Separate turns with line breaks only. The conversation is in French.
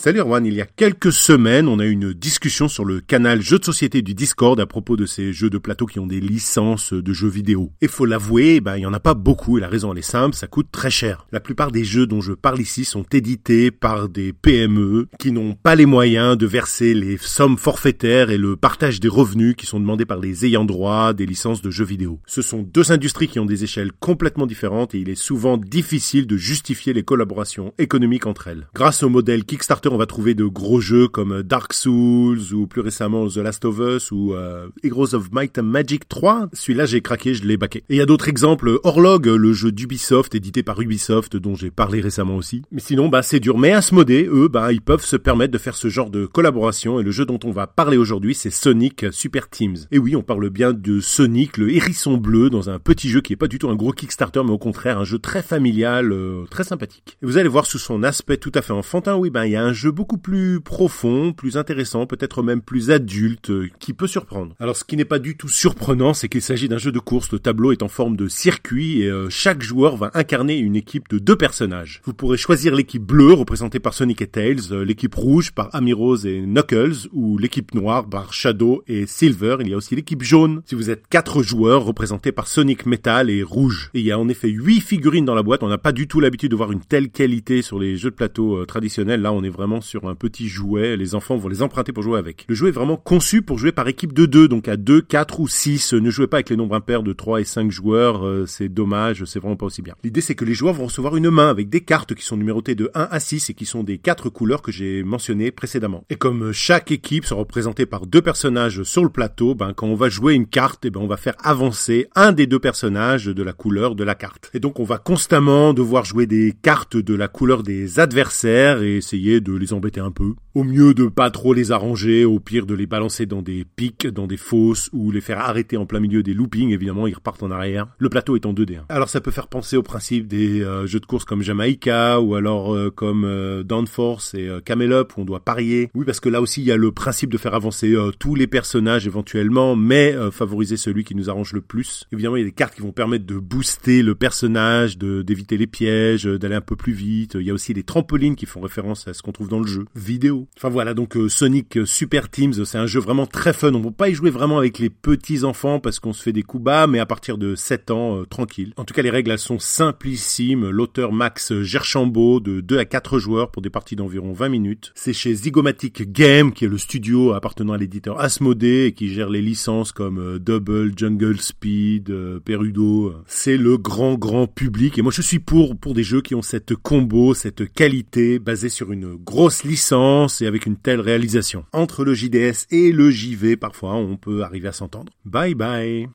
Salut Erwan, il y a quelques semaines, on a eu une discussion sur le canal Jeux de société du Discord à propos de ces jeux de plateau qui ont des licences de jeux vidéo. Et faut l'avouer, ben, il y en a pas beaucoup et la raison elle est simple, ça coûte très cher. La plupart des jeux dont je parle ici sont édités par des PME qui n'ont pas les moyens de verser les sommes forfaitaires et le partage des revenus qui sont demandés par les ayants droit des licences de jeux vidéo. Ce sont deux industries qui ont des échelles complètement différentes et il est souvent difficile de justifier les collaborations économiques entre elles. Grâce au modèle Kickstarter on va trouver de gros jeux comme Dark Souls ou plus récemment The Last of Us ou euh, Heroes of Might and Magic 3. Celui-là, j'ai craqué, je l'ai baqué. Et il y a d'autres exemples. Orlog, le jeu d'Ubisoft, édité par Ubisoft, dont j'ai parlé récemment aussi. Mais sinon, bah, c'est dur. Mais Asmodee, eux, bah, ils peuvent se permettre de faire ce genre de collaboration. Et le jeu dont on va parler aujourd'hui, c'est Sonic Super Teams. Et oui, on parle bien de Sonic, le hérisson bleu, dans un petit jeu qui est pas du tout un gros Kickstarter, mais au contraire, un jeu très familial, euh, très sympathique. Et vous allez voir sous son aspect tout à fait enfantin, oui, ben, il y a un jeu beaucoup plus profond, plus intéressant, peut-être même plus adulte, euh, qui peut surprendre. Alors ce qui n'est pas du tout surprenant, c'est qu'il s'agit d'un jeu de course. Le tableau est en forme de circuit et euh, chaque joueur va incarner une équipe de deux personnages. Vous pourrez choisir l'équipe bleue représentée par Sonic et Tails, euh, l'équipe rouge par Amy Rose et Knuckles, ou l'équipe noire par Shadow et Silver. Il y a aussi l'équipe jaune. Si vous êtes quatre joueurs représentés par Sonic Metal et Rouge. Et il y a en effet huit figurines dans la boîte. On n'a pas du tout l'habitude de voir une telle qualité sur les jeux de plateau traditionnels. Là, on est vraiment sur un petit jouet, les enfants vont les emprunter pour jouer avec. Le jeu est vraiment conçu pour jouer par équipe de deux, donc à 2, 4 ou 6. Ne jouez pas avec les nombres impairs de 3 et 5 joueurs, euh, c'est dommage, c'est vraiment pas aussi bien. L'idée c'est que les joueurs vont recevoir une main avec des cartes qui sont numérotées de 1 à 6 et qui sont des quatre couleurs que j'ai mentionnées précédemment. Et comme chaque équipe sera représentée par deux personnages sur le plateau, ben quand on va jouer une carte, et eh ben on va faire avancer un des deux personnages de la couleur de la carte. Et donc on va constamment devoir jouer des cartes de la couleur des adversaires et essayer de les embêter un peu. Au mieux de pas trop les arranger, au pire de les balancer dans des pics, dans des fosses, ou les faire arrêter en plein milieu des loopings, évidemment, ils repartent en arrière. Le plateau est en 2D. Hein. Alors ça peut faire penser au principe des euh, jeux de course comme Jamaica, ou alors euh, comme euh, Downforce et euh, Camel Up, où on doit parier. Oui, parce que là aussi, il y a le principe de faire avancer tous les personnages éventuellement, mais favoriser celui qui nous arrange le plus. Évidemment, il y a des cartes qui vont permettre de booster le personnage, d'éviter les pièges, d'aller un peu plus vite. Il y a aussi des trampolines qui font référence à ce qu'on trouve dans le jeu. Vidéo. Enfin voilà, donc euh, Sonic Super Teams, c'est un jeu vraiment très fun. On ne peut pas y jouer vraiment avec les petits enfants parce qu'on se fait des coups bas, mais à partir de 7 ans, euh, tranquille. En tout cas, les règles elles sont simplissimes. L'auteur Max Gerchambault de 2 à 4 joueurs pour des parties d'environ 20 minutes. C'est chez Zygomatic Game, qui est le studio appartenant à l'éditeur Asmodee et qui gère les licences comme euh, Double, Jungle Speed, Perudo. C'est le grand grand public et moi je suis pour pour des jeux qui ont cette combo, cette qualité basée sur une grosse licence et avec une telle réalisation. Entre le JDS et le JV, parfois, on peut arriver à s'entendre. Bye bye